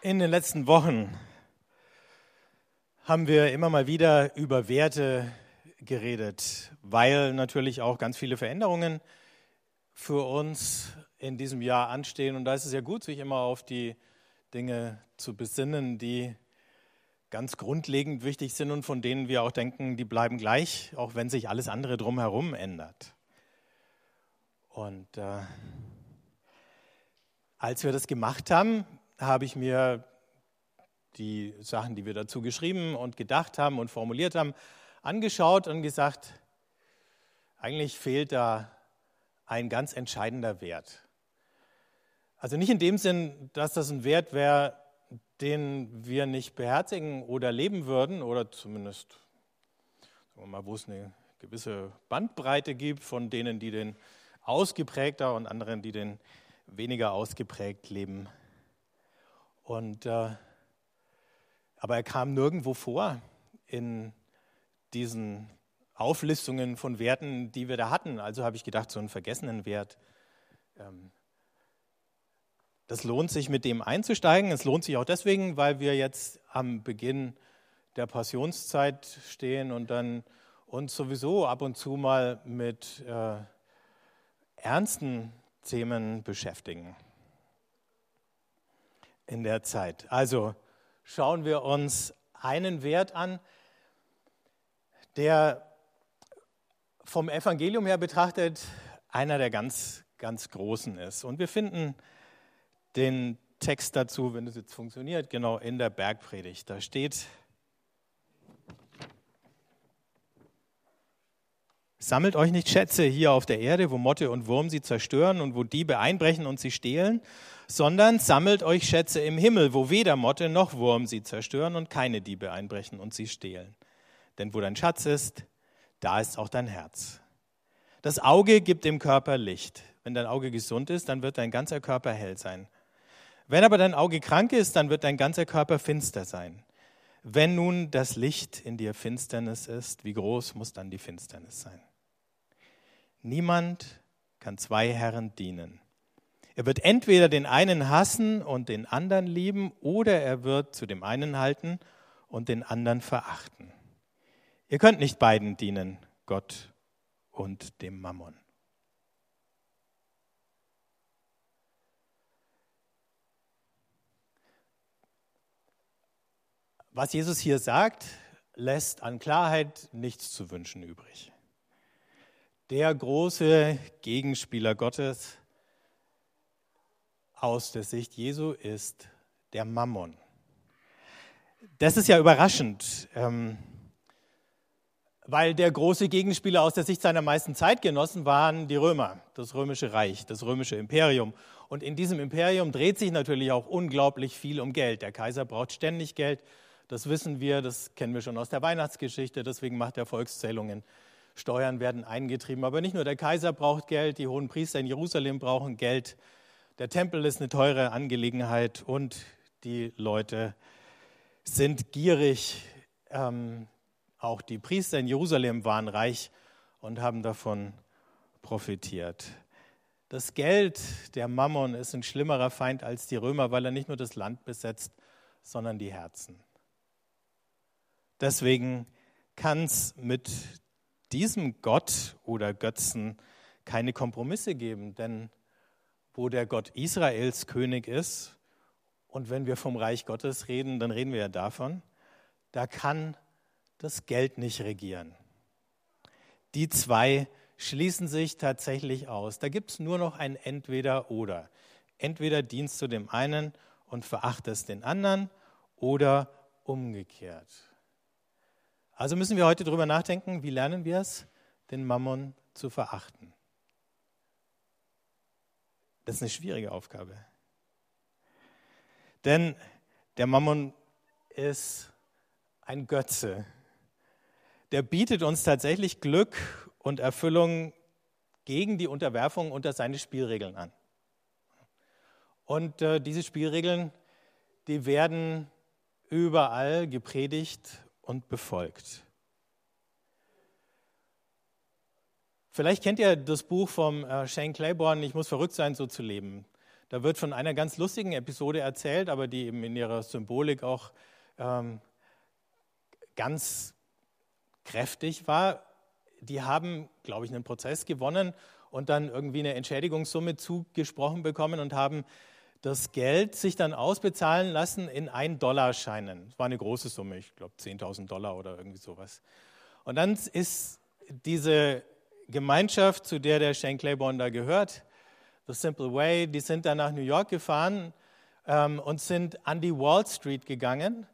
In den letzten Wochen haben wir immer mal wieder über Werte geredet, weil natürlich auch ganz viele Veränderungen für uns in diesem Jahr anstehen. Und da ist es ja gut, sich immer auf die Dinge zu besinnen, die ganz grundlegend wichtig sind und von denen wir auch denken, die bleiben gleich, auch wenn sich alles andere drumherum ändert. Und äh, als wir das gemacht haben, habe ich mir die Sachen, die wir dazu geschrieben und gedacht haben und formuliert haben, angeschaut und gesagt, eigentlich fehlt da ein ganz entscheidender Wert. Also nicht in dem Sinn, dass das ein Wert wäre, den wir nicht beherzigen oder leben würden, oder zumindest, sagen wir mal, wo es eine gewisse Bandbreite gibt von denen, die den ausgeprägter und anderen, die den weniger ausgeprägt leben. Und, äh, aber er kam nirgendwo vor in diesen Auflistungen von Werten, die wir da hatten. Also habe ich gedacht, so einen vergessenen Wert, ähm, das lohnt sich, mit dem einzusteigen. Es lohnt sich auch deswegen, weil wir jetzt am Beginn der Passionszeit stehen und dann uns sowieso ab und zu mal mit äh, ernsten Themen beschäftigen in der Zeit. Also schauen wir uns einen Wert an, der vom Evangelium her betrachtet einer der ganz, ganz großen ist. Und wir finden den Text dazu, wenn es jetzt funktioniert, genau in der Bergpredigt. Da steht, Sammelt euch nicht Schätze hier auf der Erde, wo Motte und Wurm sie zerstören und wo Diebe einbrechen und sie stehlen, sondern sammelt euch Schätze im Himmel, wo weder Motte noch Wurm sie zerstören und keine Diebe einbrechen und sie stehlen. Denn wo dein Schatz ist, da ist auch dein Herz. Das Auge gibt dem Körper Licht. Wenn dein Auge gesund ist, dann wird dein ganzer Körper hell sein. Wenn aber dein Auge krank ist, dann wird dein ganzer Körper finster sein. Wenn nun das Licht in dir Finsternis ist, wie groß muss dann die Finsternis sein? Niemand kann zwei Herren dienen. Er wird entweder den einen hassen und den anderen lieben, oder er wird zu dem einen halten und den anderen verachten. Ihr könnt nicht beiden dienen, Gott und dem Mammon. Was Jesus hier sagt, lässt an Klarheit nichts zu wünschen übrig. Der große Gegenspieler Gottes aus der Sicht Jesu ist der Mammon. Das ist ja überraschend, ähm, weil der große Gegenspieler aus der Sicht seiner meisten Zeitgenossen waren die Römer, das römische Reich, das römische Imperium. Und in diesem Imperium dreht sich natürlich auch unglaublich viel um Geld. Der Kaiser braucht ständig Geld das wissen wir, das kennen wir schon aus der Weihnachtsgeschichte, deswegen macht er Volkszählungen. Steuern werden eingetrieben. Aber nicht nur der Kaiser braucht Geld, die hohen Priester in Jerusalem brauchen Geld. Der Tempel ist eine teure Angelegenheit und die Leute sind gierig. Ähm, auch die Priester in Jerusalem waren reich und haben davon profitiert. Das Geld, der Mammon, ist ein schlimmerer Feind als die Römer, weil er nicht nur das Land besetzt, sondern die Herzen. Deswegen kann es mit diesem Gott oder Götzen keine Kompromisse geben, denn wo der Gott Israels König ist, und wenn wir vom Reich Gottes reden, dann reden wir ja davon, da kann das Geld nicht regieren. Die zwei schließen sich tatsächlich aus. Da gibt es nur noch ein Entweder-Oder. Entweder dienst du dem einen und verachtest den anderen oder umgekehrt. Also müssen wir heute darüber nachdenken, wie lernen wir es, den Mammon zu verachten. Das ist eine schwierige Aufgabe. Denn der Mammon ist ein Götze. Der bietet uns tatsächlich Glück und Erfüllung gegen die Unterwerfung unter seine Spielregeln an. Und äh, diese Spielregeln, die werden überall gepredigt und befolgt. Vielleicht kennt ihr das Buch vom äh, Shane Claiborne, Ich muss verrückt sein, so zu leben. Da wird von einer ganz lustigen Episode erzählt, aber die eben in ihrer Symbolik auch ähm, ganz kräftig war. Die haben, glaube ich, einen Prozess gewonnen und dann irgendwie eine Entschädigungssumme zugesprochen bekommen und haben das Geld sich dann ausbezahlen lassen in Ein-Dollar-Scheinen. Das war eine große Summe, ich glaube 10.000 Dollar oder irgendwie sowas. Und dann ist diese Gemeinschaft, zu der der Shane Claiborne da gehört, The Simple Way, die sind dann nach New York gefahren ähm, und sind an die Wall Street gegangen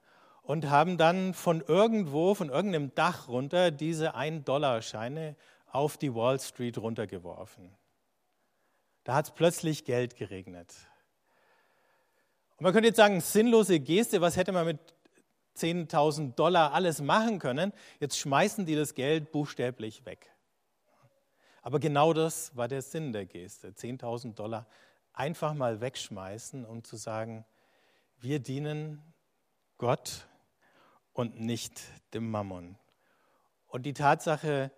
und haben dann von irgendwo, von irgendeinem Dach runter diese 1-Dollar-Scheine auf die Wall Street runtergeworfen. Da hat es plötzlich Geld geregnet. Und man könnte jetzt sagen, sinnlose Geste, was hätte man mit 10.000 Dollar alles machen können? Jetzt schmeißen die das Geld buchstäblich weg. Aber genau das war der Sinn der Geste. 10.000 Dollar einfach mal wegschmeißen, um zu sagen, wir dienen Gott und nicht dem Mammon. Und die Tatsache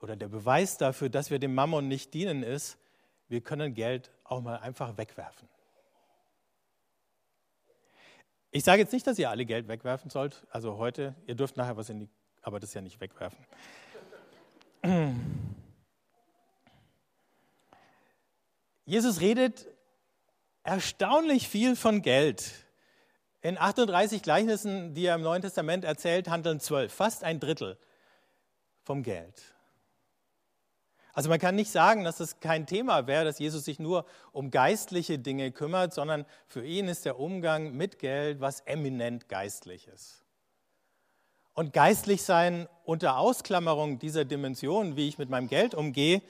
oder der Beweis dafür, dass wir dem Mammon nicht dienen, ist, wir können Geld auch mal einfach wegwerfen. Ich sage jetzt nicht, dass ihr alle Geld wegwerfen sollt. Also heute, ihr dürft nachher was in die, aber das ja nicht wegwerfen. Jesus redet erstaunlich viel von Geld. In 38 Gleichnissen, die er im Neuen Testament erzählt, handeln zwölf, fast ein Drittel vom Geld. Also man kann nicht sagen, dass es kein Thema wäre, dass Jesus sich nur um geistliche Dinge kümmert, sondern für ihn ist der Umgang mit Geld was eminent geistliches. Und geistlich sein unter Ausklammerung dieser Dimension, wie ich mit meinem Geld umgehe,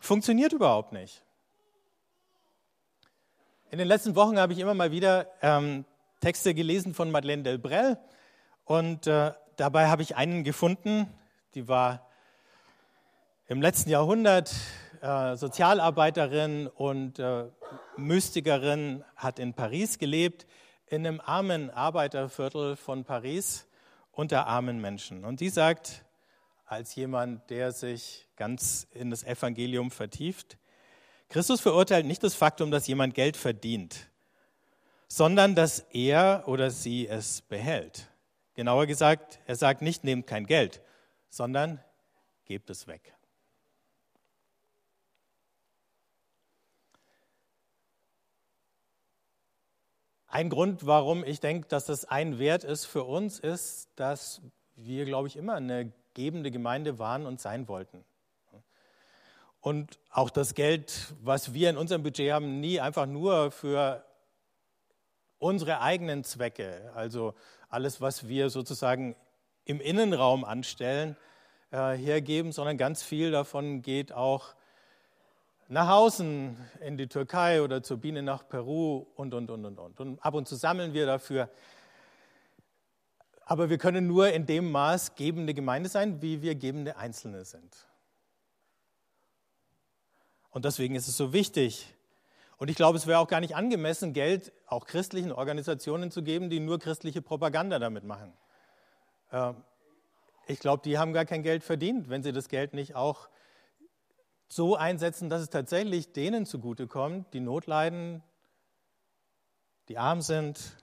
funktioniert überhaupt nicht. In den letzten Wochen habe ich immer mal wieder ähm, Texte gelesen von Madeleine Delbrel und äh, dabei habe ich einen gefunden, die war im letzten Jahrhundert äh, Sozialarbeiterin und äh, Mystikerin, hat in Paris gelebt, in einem armen Arbeiterviertel von Paris unter armen Menschen. Und die sagt, als jemand, der sich ganz in das Evangelium vertieft, Christus verurteilt nicht das Faktum, dass jemand Geld verdient, sondern dass er oder sie es behält. Genauer gesagt, er sagt nicht, nehmt kein Geld, sondern gebt es weg. Ein Grund, warum ich denke, dass das ein Wert ist für uns, ist, dass wir, glaube ich, immer eine gebende Gemeinde waren und sein wollten. Und auch das Geld, was wir in unserem Budget haben, nie einfach nur für unsere eigenen Zwecke, also alles, was wir sozusagen im Innenraum anstellen, äh, hergeben, sondern ganz viel davon geht auch nach außen in die Türkei oder zur Biene nach Peru und, und, und, und, und. Und ab und zu sammeln wir dafür. Aber wir können nur in dem Maß gebende Gemeinde sein, wie wir gebende Einzelne sind. Und deswegen ist es so wichtig. Und ich glaube, es wäre auch gar nicht angemessen, Geld auch christlichen Organisationen zu geben, die nur christliche Propaganda damit machen. Ähm, ich glaube, die haben gar kein Geld verdient, wenn sie das Geld nicht auch so einsetzen, dass es tatsächlich denen zugutekommt, die Not leiden, die arm sind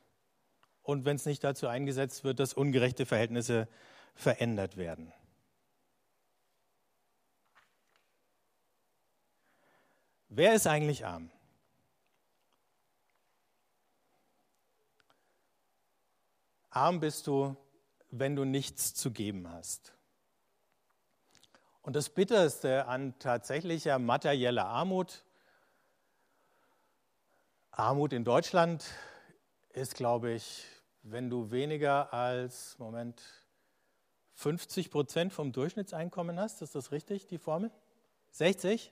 und wenn es nicht dazu eingesetzt wird, dass ungerechte Verhältnisse verändert werden. Wer ist eigentlich arm? Arm bist du, wenn du nichts zu geben hast. Und das Bitterste an tatsächlicher materieller Armut, Armut in Deutschland, ist, glaube ich, wenn du weniger als, Moment, 50 Prozent vom Durchschnittseinkommen hast. Ist das richtig, die Formel? 60?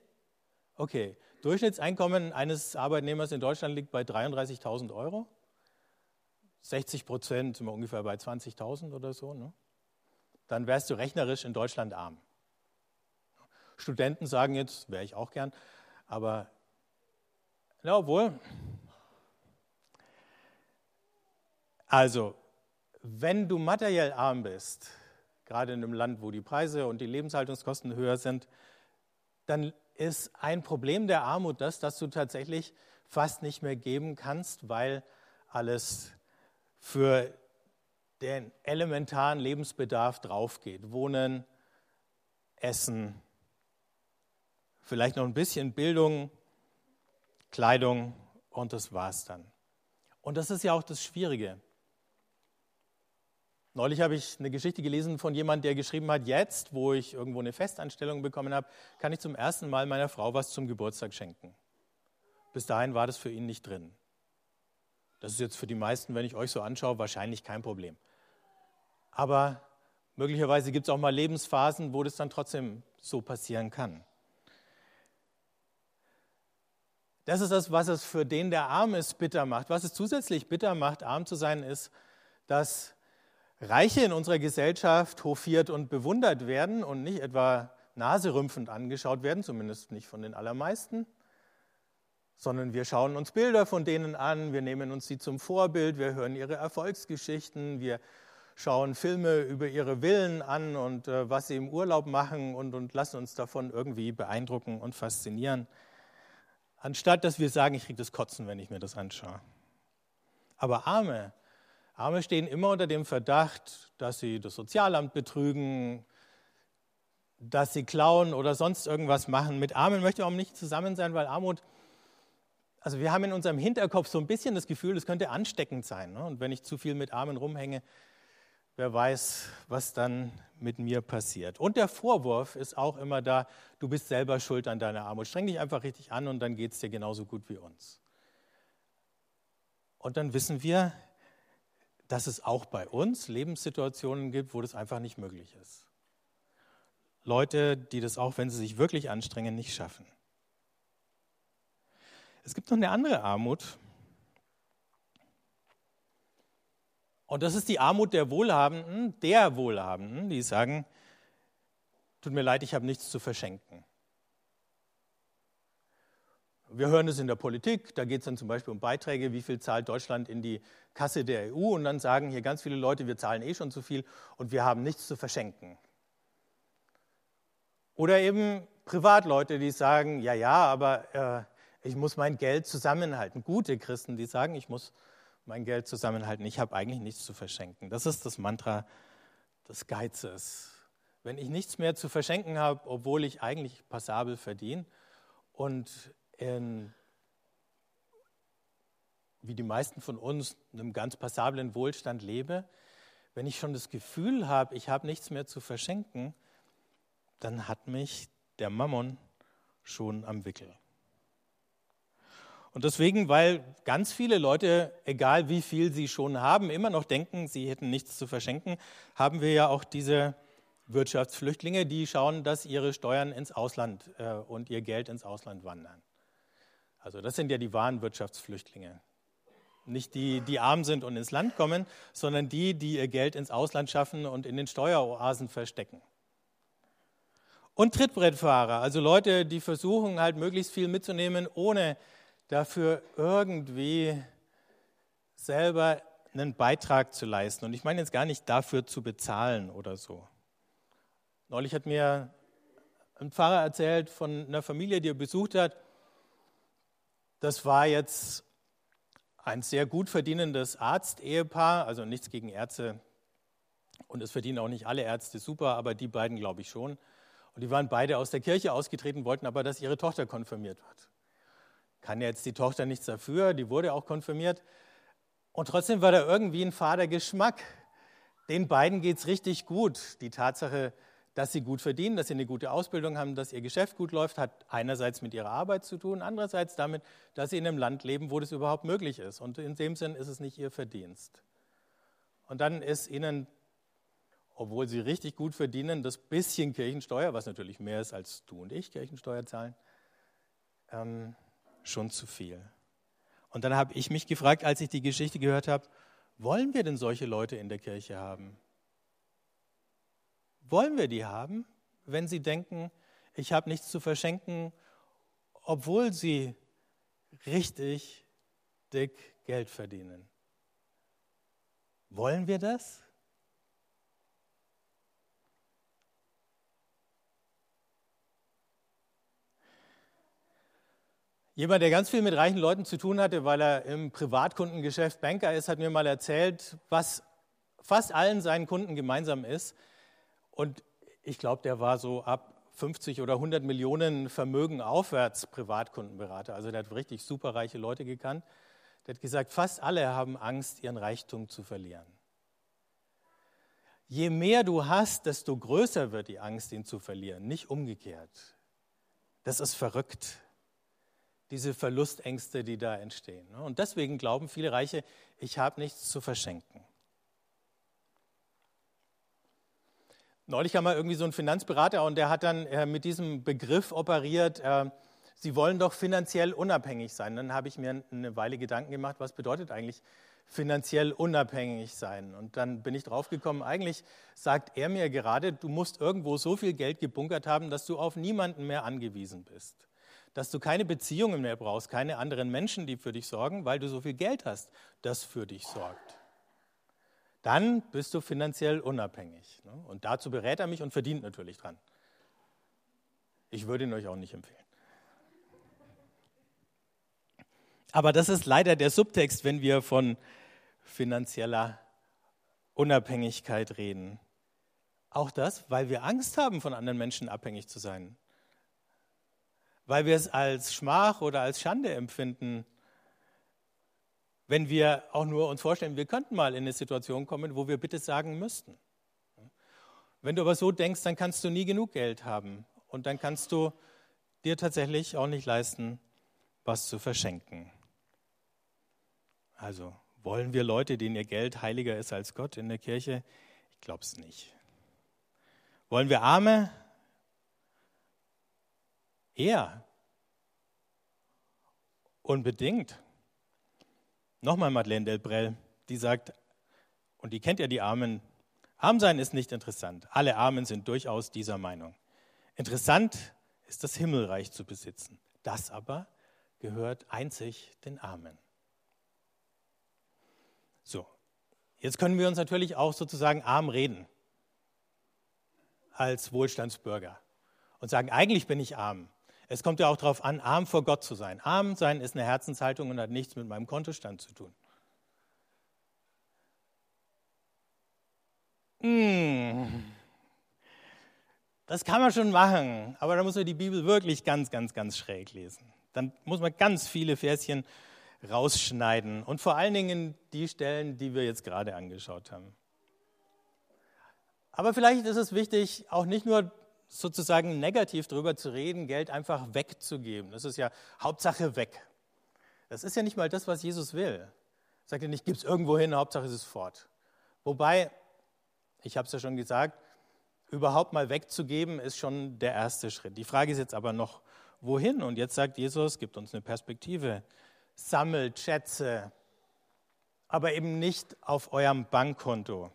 Okay, Durchschnittseinkommen eines Arbeitnehmers in Deutschland liegt bei 33.000 Euro. 60 Prozent sind wir ungefähr bei 20.000 oder so. Ne? Dann wärst du rechnerisch in Deutschland arm. Studenten sagen jetzt, wäre ich auch gern, aber ja, obwohl. Also, wenn du materiell arm bist, gerade in einem Land, wo die Preise und die Lebenshaltungskosten höher sind, dann ist ein Problem der Armut das, dass du tatsächlich fast nicht mehr geben kannst, weil alles für den elementaren Lebensbedarf draufgeht. Wohnen, Essen, vielleicht noch ein bisschen Bildung, Kleidung und das war's dann. Und das ist ja auch das Schwierige. Neulich habe ich eine Geschichte gelesen von jemandem, der geschrieben hat, jetzt, wo ich irgendwo eine Festanstellung bekommen habe, kann ich zum ersten Mal meiner Frau was zum Geburtstag schenken. Bis dahin war das für ihn nicht drin. Das ist jetzt für die meisten, wenn ich euch so anschaue, wahrscheinlich kein Problem. Aber möglicherweise gibt es auch mal Lebensphasen, wo das dann trotzdem so passieren kann. Das ist das, was es für den, der arm ist, bitter macht. Was es zusätzlich bitter macht, arm zu sein, ist, dass Reiche in unserer Gesellschaft hofiert und bewundert werden und nicht etwa naserümpfend angeschaut werden, zumindest nicht von den allermeisten, sondern wir schauen uns Bilder von denen an, wir nehmen uns sie zum Vorbild, wir hören ihre Erfolgsgeschichten, wir schauen Filme über ihre Villen an und äh, was sie im Urlaub machen und, und lassen uns davon irgendwie beeindrucken und faszinieren, anstatt dass wir sagen, ich kriege das Kotzen, wenn ich mir das anschaue. Aber Arme, Arme stehen immer unter dem Verdacht, dass sie das Sozialamt betrügen, dass sie klauen oder sonst irgendwas machen. Mit Armen möchte ich auch nicht zusammen sein, weil Armut, also wir haben in unserem Hinterkopf so ein bisschen das Gefühl, es könnte ansteckend sein. Ne? Und wenn ich zu viel mit Armen rumhänge, wer weiß, was dann mit mir passiert. Und der Vorwurf ist auch immer da, du bist selber schuld an deiner Armut. Streng dich einfach richtig an und dann geht es dir genauso gut wie uns. Und dann wissen wir, dass es auch bei uns Lebenssituationen gibt, wo das einfach nicht möglich ist. Leute, die das auch, wenn sie sich wirklich anstrengen, nicht schaffen. Es gibt noch eine andere Armut. Und das ist die Armut der Wohlhabenden, der Wohlhabenden, die sagen, tut mir leid, ich habe nichts zu verschenken. Wir hören es in der Politik, da geht es dann zum Beispiel um Beiträge, wie viel zahlt Deutschland in die Kasse der EU und dann sagen hier ganz viele Leute, wir zahlen eh schon zu viel und wir haben nichts zu verschenken. Oder eben Privatleute, die sagen, ja, ja, aber äh, ich muss mein Geld zusammenhalten. Gute Christen, die sagen, ich muss mein Geld zusammenhalten, ich habe eigentlich nichts zu verschenken. Das ist das Mantra des Geizes. Wenn ich nichts mehr zu verschenken habe, obwohl ich eigentlich passabel verdiene und in, wie die meisten von uns, einem ganz passablen Wohlstand lebe, wenn ich schon das Gefühl habe, ich habe nichts mehr zu verschenken, dann hat mich der Mammon schon am Wickel. Und deswegen, weil ganz viele Leute, egal wie viel sie schon haben, immer noch denken, sie hätten nichts zu verschenken, haben wir ja auch diese Wirtschaftsflüchtlinge, die schauen, dass ihre Steuern ins Ausland äh, und ihr Geld ins Ausland wandern. Also das sind ja die wahren Wirtschaftsflüchtlinge. Nicht die, die arm sind und ins Land kommen, sondern die, die ihr Geld ins Ausland schaffen und in den Steueroasen verstecken. Und Trittbrettfahrer, also Leute, die versuchen halt möglichst viel mitzunehmen, ohne dafür irgendwie selber einen Beitrag zu leisten. Und ich meine jetzt gar nicht dafür zu bezahlen oder so. Neulich hat mir ein Pfarrer erzählt von einer Familie, die er besucht hat, das war jetzt ein sehr gut verdienendes Arzt-Ehepaar, also nichts gegen Ärzte. Und es verdienen auch nicht alle Ärzte super, aber die beiden glaube ich schon. Und die waren beide aus der Kirche ausgetreten, wollten aber, dass ihre Tochter konfirmiert wird. Kann jetzt die Tochter nichts dafür, die wurde auch konfirmiert. Und trotzdem war da irgendwie ein fader Geschmack. Den beiden geht es richtig gut. Die Tatsache, dass sie gut verdienen, dass sie eine gute Ausbildung haben, dass ihr Geschäft gut läuft, hat einerseits mit ihrer Arbeit zu tun, andererseits damit, dass sie in einem Land leben, wo das überhaupt möglich ist. Und in dem Sinn ist es nicht ihr Verdienst. Und dann ist ihnen, obwohl sie richtig gut verdienen, das bisschen Kirchensteuer, was natürlich mehr ist als du und ich Kirchensteuer zahlen, ähm, schon zu viel. Und dann habe ich mich gefragt, als ich die Geschichte gehört habe, wollen wir denn solche Leute in der Kirche haben? Wollen wir die haben, wenn sie denken, ich habe nichts zu verschenken, obwohl sie richtig dick Geld verdienen? Wollen wir das? Jemand, der ganz viel mit reichen Leuten zu tun hatte, weil er im Privatkundengeschäft Banker ist, hat mir mal erzählt, was fast allen seinen Kunden gemeinsam ist. Und ich glaube, der war so ab 50 oder 100 Millionen Vermögen aufwärts Privatkundenberater. Also der hat richtig superreiche Leute gekannt. Der hat gesagt, fast alle haben Angst, ihren Reichtum zu verlieren. Je mehr du hast, desto größer wird die Angst, ihn zu verlieren, nicht umgekehrt. Das ist verrückt diese Verlustängste, die da entstehen. Ne? Und deswegen glauben viele Reiche, ich habe nichts zu verschenken. Neulich kam mal irgendwie so ein Finanzberater und der hat dann äh, mit diesem Begriff operiert, äh, Sie wollen doch finanziell unabhängig sein. Dann habe ich mir eine Weile Gedanken gemacht, was bedeutet eigentlich finanziell unabhängig sein? Und dann bin ich draufgekommen, eigentlich sagt er mir gerade, du musst irgendwo so viel Geld gebunkert haben, dass du auf niemanden mehr angewiesen bist dass du keine Beziehungen mehr brauchst, keine anderen Menschen, die für dich sorgen, weil du so viel Geld hast, das für dich sorgt. Dann bist du finanziell unabhängig. Ne? Und dazu berät er mich und verdient natürlich dran. Ich würde ihn euch auch nicht empfehlen. Aber das ist leider der Subtext, wenn wir von finanzieller Unabhängigkeit reden. Auch das, weil wir Angst haben, von anderen Menschen abhängig zu sein weil wir es als Schmach oder als Schande empfinden, wenn wir auch nur uns vorstellen, wir könnten mal in eine Situation kommen, wo wir bitte sagen müssten. Wenn du aber so denkst, dann kannst du nie genug Geld haben und dann kannst du dir tatsächlich auch nicht leisten, was zu verschenken. Also wollen wir Leute, denen ihr Geld heiliger ist als Gott in der Kirche? Ich glaube es nicht. Wollen wir Arme, er. Unbedingt. Nochmal Madeleine Delbrel, die sagt, und die kennt ja die Armen, arm sein ist nicht interessant. Alle Armen sind durchaus dieser Meinung. Interessant ist das Himmelreich zu besitzen. Das aber gehört einzig den Armen. So, jetzt können wir uns natürlich auch sozusagen arm reden als Wohlstandsbürger und sagen, eigentlich bin ich arm. Es kommt ja auch darauf an, arm vor Gott zu sein. Arm sein ist eine Herzenshaltung und hat nichts mit meinem Kontostand zu tun. Hm. Das kann man schon machen, aber da muss man die Bibel wirklich ganz, ganz, ganz schräg lesen. Dann muss man ganz viele Verschen rausschneiden und vor allen Dingen die Stellen, die wir jetzt gerade angeschaut haben. Aber vielleicht ist es wichtig, auch nicht nur sozusagen negativ darüber zu reden, Geld einfach wegzugeben. Das ist ja Hauptsache weg. Das ist ja nicht mal das, was Jesus will. Er sagt ja nicht, gib es irgendwo hin, Hauptsache es ist fort. Wobei, ich habe es ja schon gesagt, überhaupt mal wegzugeben ist schon der erste Schritt. Die Frage ist jetzt aber noch, wohin? Und jetzt sagt Jesus, gibt uns eine Perspektive. Sammelt Schätze, aber eben nicht auf eurem Bankkonto.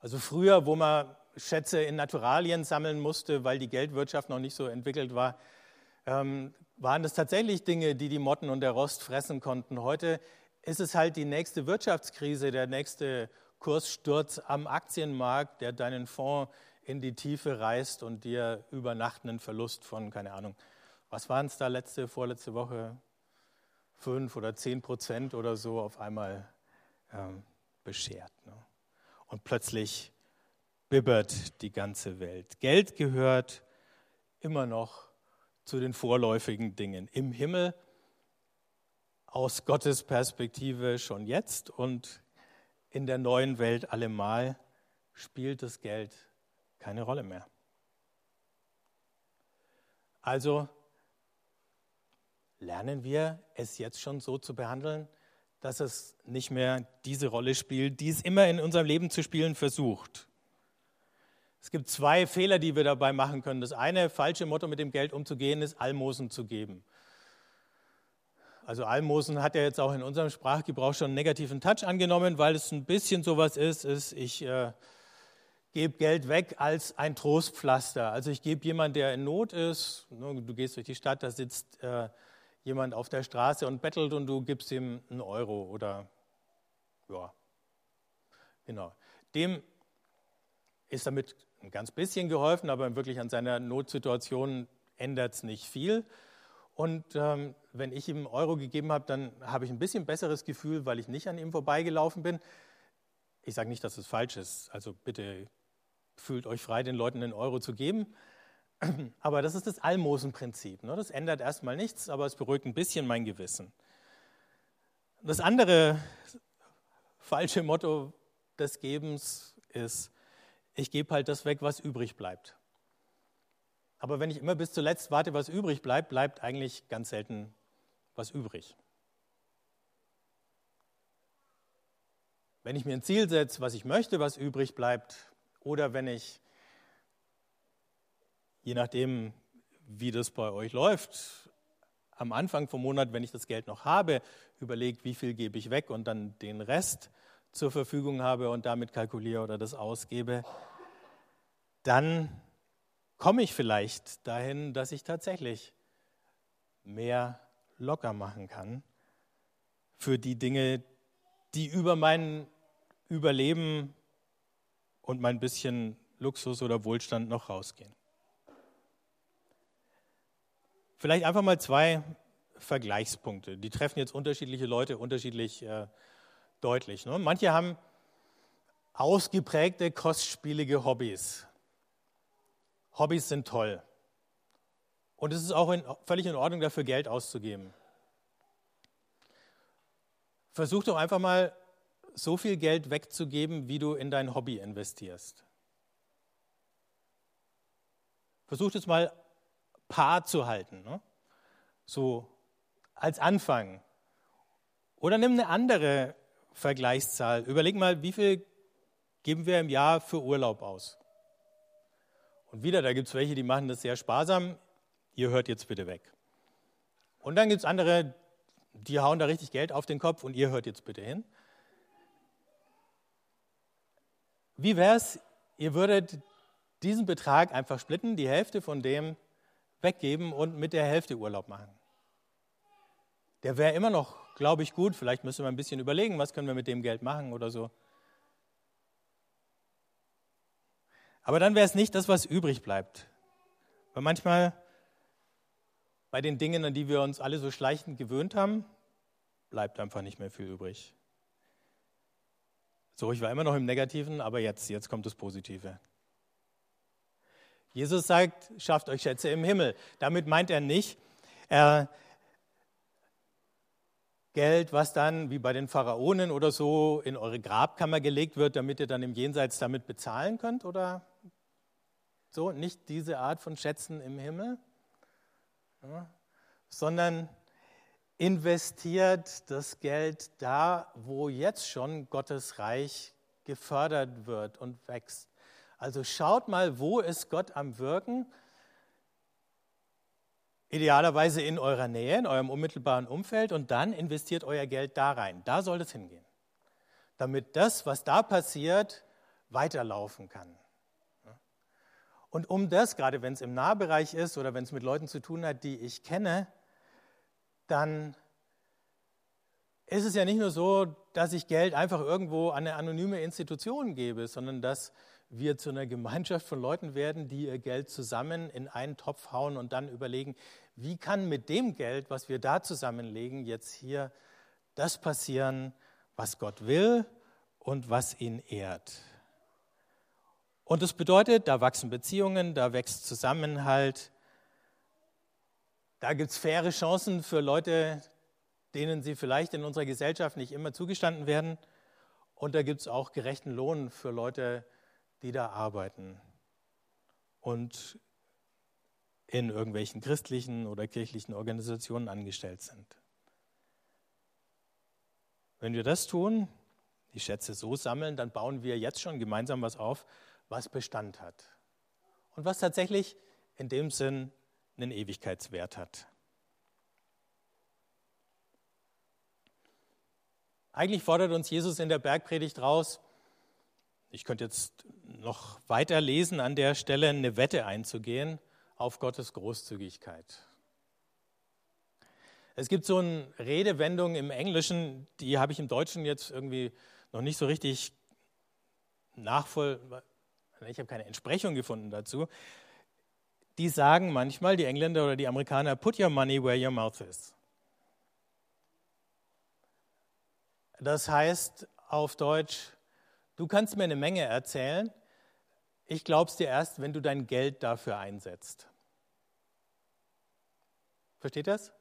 Also früher, wo man Schätze in Naturalien sammeln musste, weil die Geldwirtschaft noch nicht so entwickelt war, ähm, waren das tatsächlich Dinge, die die Motten und der Rost fressen konnten. Heute ist es halt die nächste Wirtschaftskrise, der nächste Kurssturz am Aktienmarkt, der deinen Fonds in die Tiefe reißt und dir über Nacht einen Verlust von, keine Ahnung, was waren es da letzte, vorletzte Woche? Fünf oder zehn Prozent oder so auf einmal ähm, beschert. Ne? Und plötzlich bibbert die ganze Welt. Geld gehört immer noch zu den vorläufigen Dingen. Im Himmel aus Gottes Perspektive schon jetzt und in der neuen Welt allemal spielt das Geld keine Rolle mehr. Also lernen wir es jetzt schon so zu behandeln, dass es nicht mehr diese Rolle spielt, die es immer in unserem Leben zu spielen versucht. Es gibt zwei Fehler, die wir dabei machen können. Das eine falsche Motto mit dem Geld umzugehen ist, Almosen zu geben. Also Almosen hat ja jetzt auch in unserem Sprachgebrauch schon einen negativen Touch angenommen, weil es ein bisschen sowas ist, ist ich äh, gebe Geld weg als ein Trostpflaster. Also ich gebe jemand, der in Not ist, ne, du gehst durch die Stadt, da sitzt äh, jemand auf der Straße und bettelt und du gibst ihm einen Euro oder ja, genau. Dem ist damit ein ganz bisschen geholfen, aber wirklich an seiner Notsituation ändert es nicht viel. Und ähm, wenn ich ihm Euro gegeben habe, dann habe ich ein bisschen besseres Gefühl, weil ich nicht an ihm vorbeigelaufen bin. Ich sage nicht, dass es falsch ist. Also bitte fühlt euch frei, den Leuten einen Euro zu geben. Aber das ist das Almosenprinzip. Ne? Das ändert erstmal nichts, aber es beruhigt ein bisschen mein Gewissen. Das andere falsche Motto des Gebens ist, ich gebe halt das weg, was übrig bleibt. Aber wenn ich immer bis zuletzt warte, was übrig bleibt, bleibt eigentlich ganz selten was übrig. Wenn ich mir ein Ziel setze, was ich möchte, was übrig bleibt, oder wenn ich, je nachdem, wie das bei euch läuft, am Anfang vom Monat, wenn ich das Geld noch habe, überlege, wie viel gebe ich weg und dann den Rest zur Verfügung habe und damit kalkuliere oder das ausgebe, dann komme ich vielleicht dahin, dass ich tatsächlich mehr locker machen kann für die Dinge, die über mein Überleben und mein bisschen Luxus oder Wohlstand noch rausgehen. Vielleicht einfach mal zwei Vergleichspunkte. Die treffen jetzt unterschiedliche Leute unterschiedlich äh, deutlich. Ne? Manche haben ausgeprägte, kostspielige Hobbys. Hobbys sind toll. Und es ist auch in, völlig in Ordnung, dafür Geld auszugeben. Versuch doch einfach mal, so viel Geld wegzugeben, wie du in dein Hobby investierst. Versuch es mal paar zu halten. Ne? So als Anfang. Oder nimm eine andere Vergleichszahl. Überleg mal, wie viel geben wir im Jahr für Urlaub aus? Und wieder, da gibt es welche, die machen das sehr sparsam. Ihr hört jetzt bitte weg. Und dann gibt es andere, die hauen da richtig Geld auf den Kopf und ihr hört jetzt bitte hin. Wie wäre es, ihr würdet diesen Betrag einfach splitten, die Hälfte von dem weggeben und mit der Hälfte Urlaub machen? Der wäre immer noch, glaube ich, gut. Vielleicht müssen wir ein bisschen überlegen, was können wir mit dem Geld machen oder so. Aber dann wäre es nicht das, was übrig bleibt. Weil manchmal bei den Dingen, an die wir uns alle so schleichend gewöhnt haben, bleibt einfach nicht mehr viel übrig. So, ich war immer noch im Negativen, aber jetzt, jetzt kommt das Positive. Jesus sagt, schafft euch Schätze im Himmel. Damit meint er nicht, er, Geld, was dann wie bei den Pharaonen oder so in eure Grabkammer gelegt wird, damit ihr dann im Jenseits damit bezahlen könnt? Oder so, nicht diese Art von Schätzen im Himmel, ja, sondern investiert das Geld da, wo jetzt schon Gottes Reich gefördert wird und wächst. Also schaut mal, wo ist Gott am Wirken? Idealerweise in eurer Nähe, in eurem unmittelbaren Umfeld und dann investiert euer Geld da rein. Da soll es hingehen. Damit das, was da passiert, weiterlaufen kann. Und um das, gerade wenn es im Nahbereich ist oder wenn es mit Leuten zu tun hat, die ich kenne, dann ist es ja nicht nur so, dass ich Geld einfach irgendwo an eine anonyme Institution gebe, sondern dass wir zu einer Gemeinschaft von Leuten werden, die ihr Geld zusammen in einen Topf hauen und dann überlegen, wie kann mit dem Geld, was wir da zusammenlegen, jetzt hier das passieren, was Gott will und was ihn ehrt. Und das bedeutet, da wachsen Beziehungen, da wächst Zusammenhalt, da gibt es faire Chancen für Leute, denen sie vielleicht in unserer Gesellschaft nicht immer zugestanden werden. Und da gibt es auch gerechten Lohn für Leute, die da arbeiten und in irgendwelchen christlichen oder kirchlichen Organisationen angestellt sind. Wenn wir das tun, die Schätze so sammeln, dann bauen wir jetzt schon gemeinsam was auf, was Bestand hat und was tatsächlich in dem Sinn einen Ewigkeitswert hat. Eigentlich fordert uns Jesus in der Bergpredigt raus, ich könnte jetzt noch weiter lesen an der Stelle, eine Wette einzugehen auf Gottes Großzügigkeit. Es gibt so eine Redewendung im Englischen, die habe ich im Deutschen jetzt irgendwie noch nicht so richtig nachvoll, ich habe keine Entsprechung gefunden dazu. die sagen manchmal, die Engländer oder die Amerikaner, put your money where your mouth is. Das heißt auf Deutsch, du kannst mir eine Menge erzählen, ich glaub's dir erst, wenn du dein Geld dafür einsetzt. Versteht das?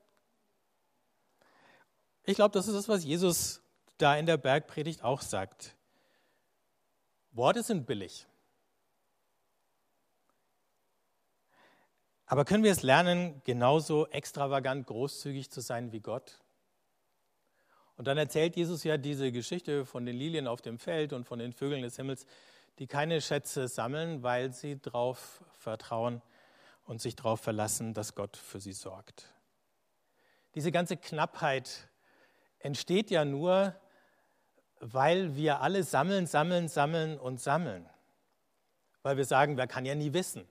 Ich glaube, das ist das, was Jesus da in der Bergpredigt auch sagt. Worte sind billig. Aber können wir es lernen, genauso extravagant großzügig zu sein wie Gott? Und dann erzählt Jesus ja diese Geschichte von den Lilien auf dem Feld und von den Vögeln des Himmels, die keine Schätze sammeln, weil sie darauf vertrauen und sich darauf verlassen, dass Gott für sie sorgt. Diese ganze Knappheit entsteht ja nur, weil wir alle sammeln, sammeln, sammeln und sammeln. Weil wir sagen, wer kann ja nie wissen.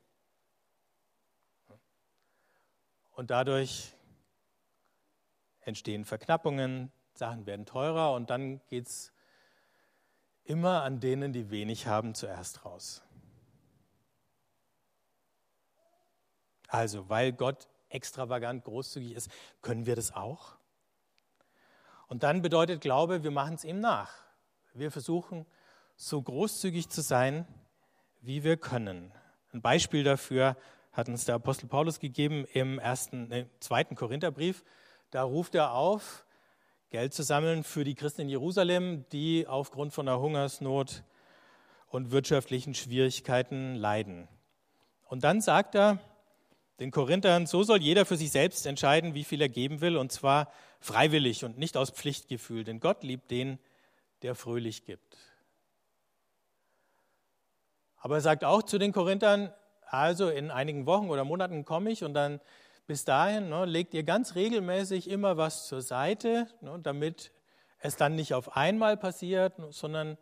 Und dadurch entstehen Verknappungen, Sachen werden teurer und dann geht es immer an denen, die wenig haben, zuerst raus. Also, weil Gott extravagant großzügig ist, können wir das auch. Und dann bedeutet Glaube, wir machen es ihm nach. Wir versuchen, so großzügig zu sein, wie wir können. Ein Beispiel dafür hat uns der Apostel Paulus gegeben im ersten, äh, zweiten Korintherbrief. Da ruft er auf, Geld zu sammeln für die Christen in Jerusalem, die aufgrund von einer Hungersnot und wirtschaftlichen Schwierigkeiten leiden. Und dann sagt er den Korinthern, so soll jeder für sich selbst entscheiden, wie viel er geben will, und zwar freiwillig und nicht aus Pflichtgefühl, denn Gott liebt den, der fröhlich gibt. Aber er sagt auch zu den Korinthern, also in einigen Wochen oder Monaten komme ich und dann bis dahin ne, legt ihr ganz regelmäßig immer was zur Seite, ne, damit es dann nicht auf einmal passiert, sondern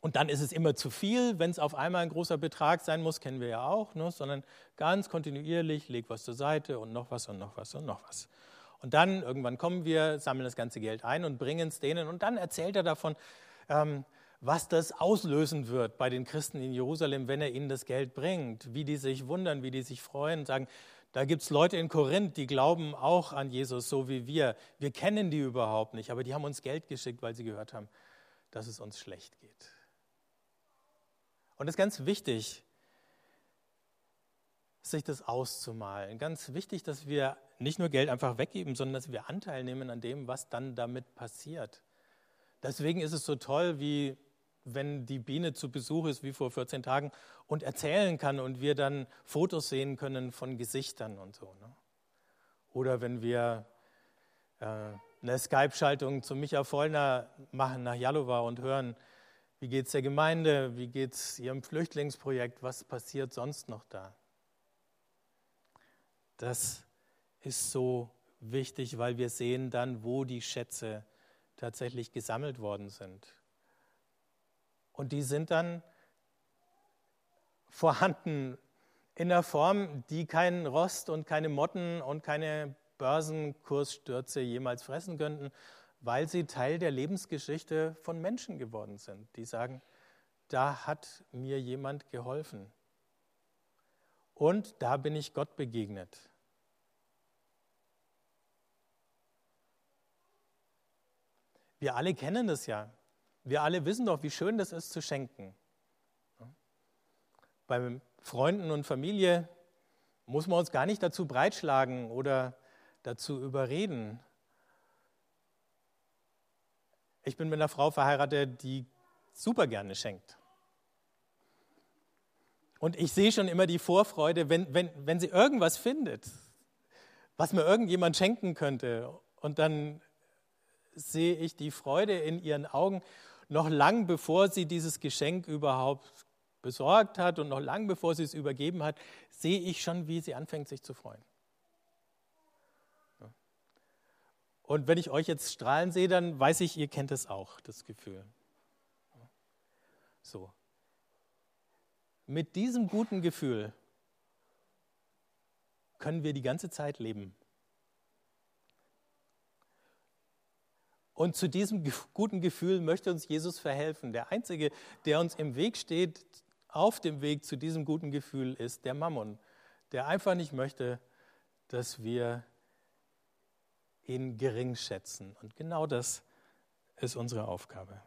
und dann ist es immer zu viel, wenn es auf einmal ein großer Betrag sein muss, kennen wir ja auch, ne, sondern ganz kontinuierlich, leg was zur Seite und noch was und noch was und noch was. Und dann irgendwann kommen wir, sammeln das ganze Geld ein und bringen es denen. Und dann erzählt er davon, ähm, was das auslösen wird bei den Christen in Jerusalem, wenn er ihnen das Geld bringt, wie die sich wundern, wie die sich freuen und sagen, da gibt es Leute in Korinth, die glauben auch an Jesus, so wie wir. Wir kennen die überhaupt nicht, aber die haben uns Geld geschickt, weil sie gehört haben, dass es uns schlecht geht. Und es ist ganz wichtig, sich das auszumalen. Ganz wichtig, dass wir nicht nur Geld einfach weggeben, sondern dass wir Anteil nehmen an dem, was dann damit passiert. Deswegen ist es so toll, wie wenn die Biene zu Besuch ist, wie vor 14 Tagen, und erzählen kann und wir dann Fotos sehen können von Gesichtern und so. Ne? Oder wenn wir äh, eine Skype-Schaltung zu Micha Vollner machen nach Jalova und hören, wie geht es der Gemeinde, wie geht es ihrem Flüchtlingsprojekt, was passiert sonst noch da. Das ist so wichtig, weil wir sehen dann, wo die Schätze tatsächlich gesammelt worden sind. Und die sind dann vorhanden in einer Form, die keinen Rost und keine Motten und keine Börsenkursstürze jemals fressen könnten, weil sie Teil der Lebensgeschichte von Menschen geworden sind, die sagen, da hat mir jemand geholfen. Und da bin ich Gott begegnet. Wir alle kennen das ja. Wir alle wissen doch, wie schön das ist zu schenken. Bei Freunden und Familie muss man uns gar nicht dazu breitschlagen oder dazu überreden. Ich bin mit einer Frau verheiratet, die super gerne schenkt. Und ich sehe schon immer die Vorfreude, wenn, wenn, wenn sie irgendwas findet, was mir irgendjemand schenken könnte. Und dann sehe ich die Freude in ihren Augen noch lang bevor sie dieses Geschenk überhaupt besorgt hat und noch lang bevor sie es übergeben hat, sehe ich schon, wie sie anfängt, sich zu freuen. Und wenn ich euch jetzt strahlen sehe, dann weiß ich, ihr kennt es auch, das Gefühl. So. Mit diesem guten Gefühl können wir die ganze Zeit leben. Und zu diesem guten Gefühl möchte uns Jesus verhelfen. Der Einzige, der uns im Weg steht, auf dem Weg zu diesem guten Gefühl ist der Mammon, der einfach nicht möchte, dass wir ihn gering schätzen. Und genau das ist unsere Aufgabe.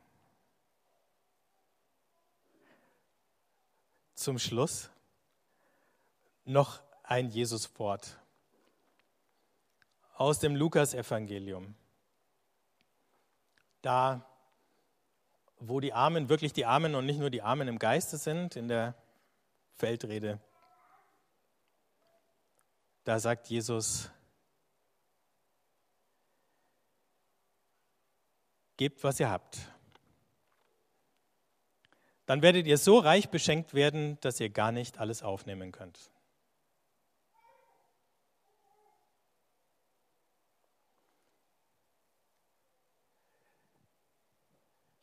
Zum Schluss noch ein Jesus-Wort aus dem Lukas-Evangelium. Da, wo die Armen wirklich die Armen und nicht nur die Armen im Geiste sind, in der Feldrede, da sagt Jesus, gebt, was ihr habt. Dann werdet ihr so reich beschenkt werden, dass ihr gar nicht alles aufnehmen könnt.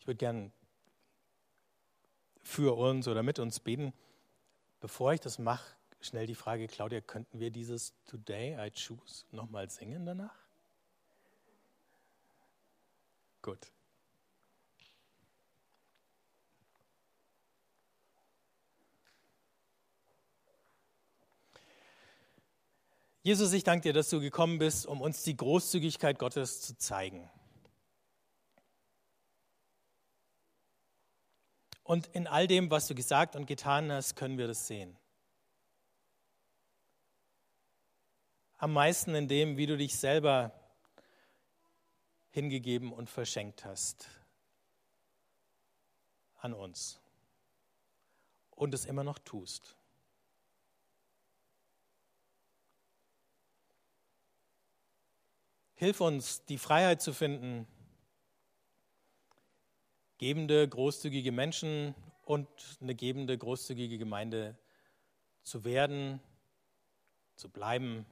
Ich würde gern für uns oder mit uns beten. Bevor ich das mache, schnell die Frage, Claudia, könnten wir dieses Today I Choose nochmal singen danach? Gut. Jesus, ich danke dir, dass du gekommen bist, um uns die Großzügigkeit Gottes zu zeigen. Und in all dem, was du gesagt und getan hast, können wir das sehen. Am meisten in dem, wie du dich selber hingegeben und verschenkt hast an uns und es immer noch tust. Hilf uns, die Freiheit zu finden, gebende, großzügige Menschen und eine gebende, großzügige Gemeinde zu werden, zu bleiben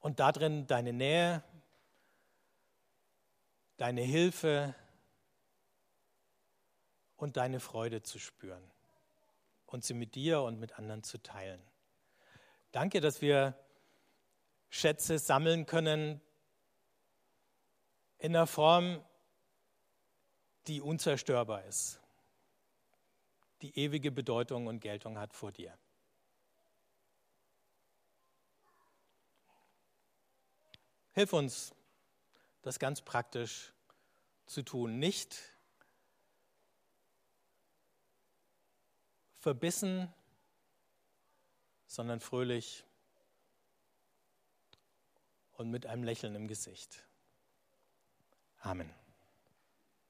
und darin deine Nähe, deine Hilfe und deine Freude zu spüren und sie mit dir und mit anderen zu teilen. Danke, dass wir Schätze sammeln können in einer Form, die unzerstörbar ist, die ewige Bedeutung und Geltung hat vor dir. Hilf uns, das ganz praktisch zu tun. Nicht verbissen, sondern fröhlich und mit einem Lächeln im Gesicht. Amen.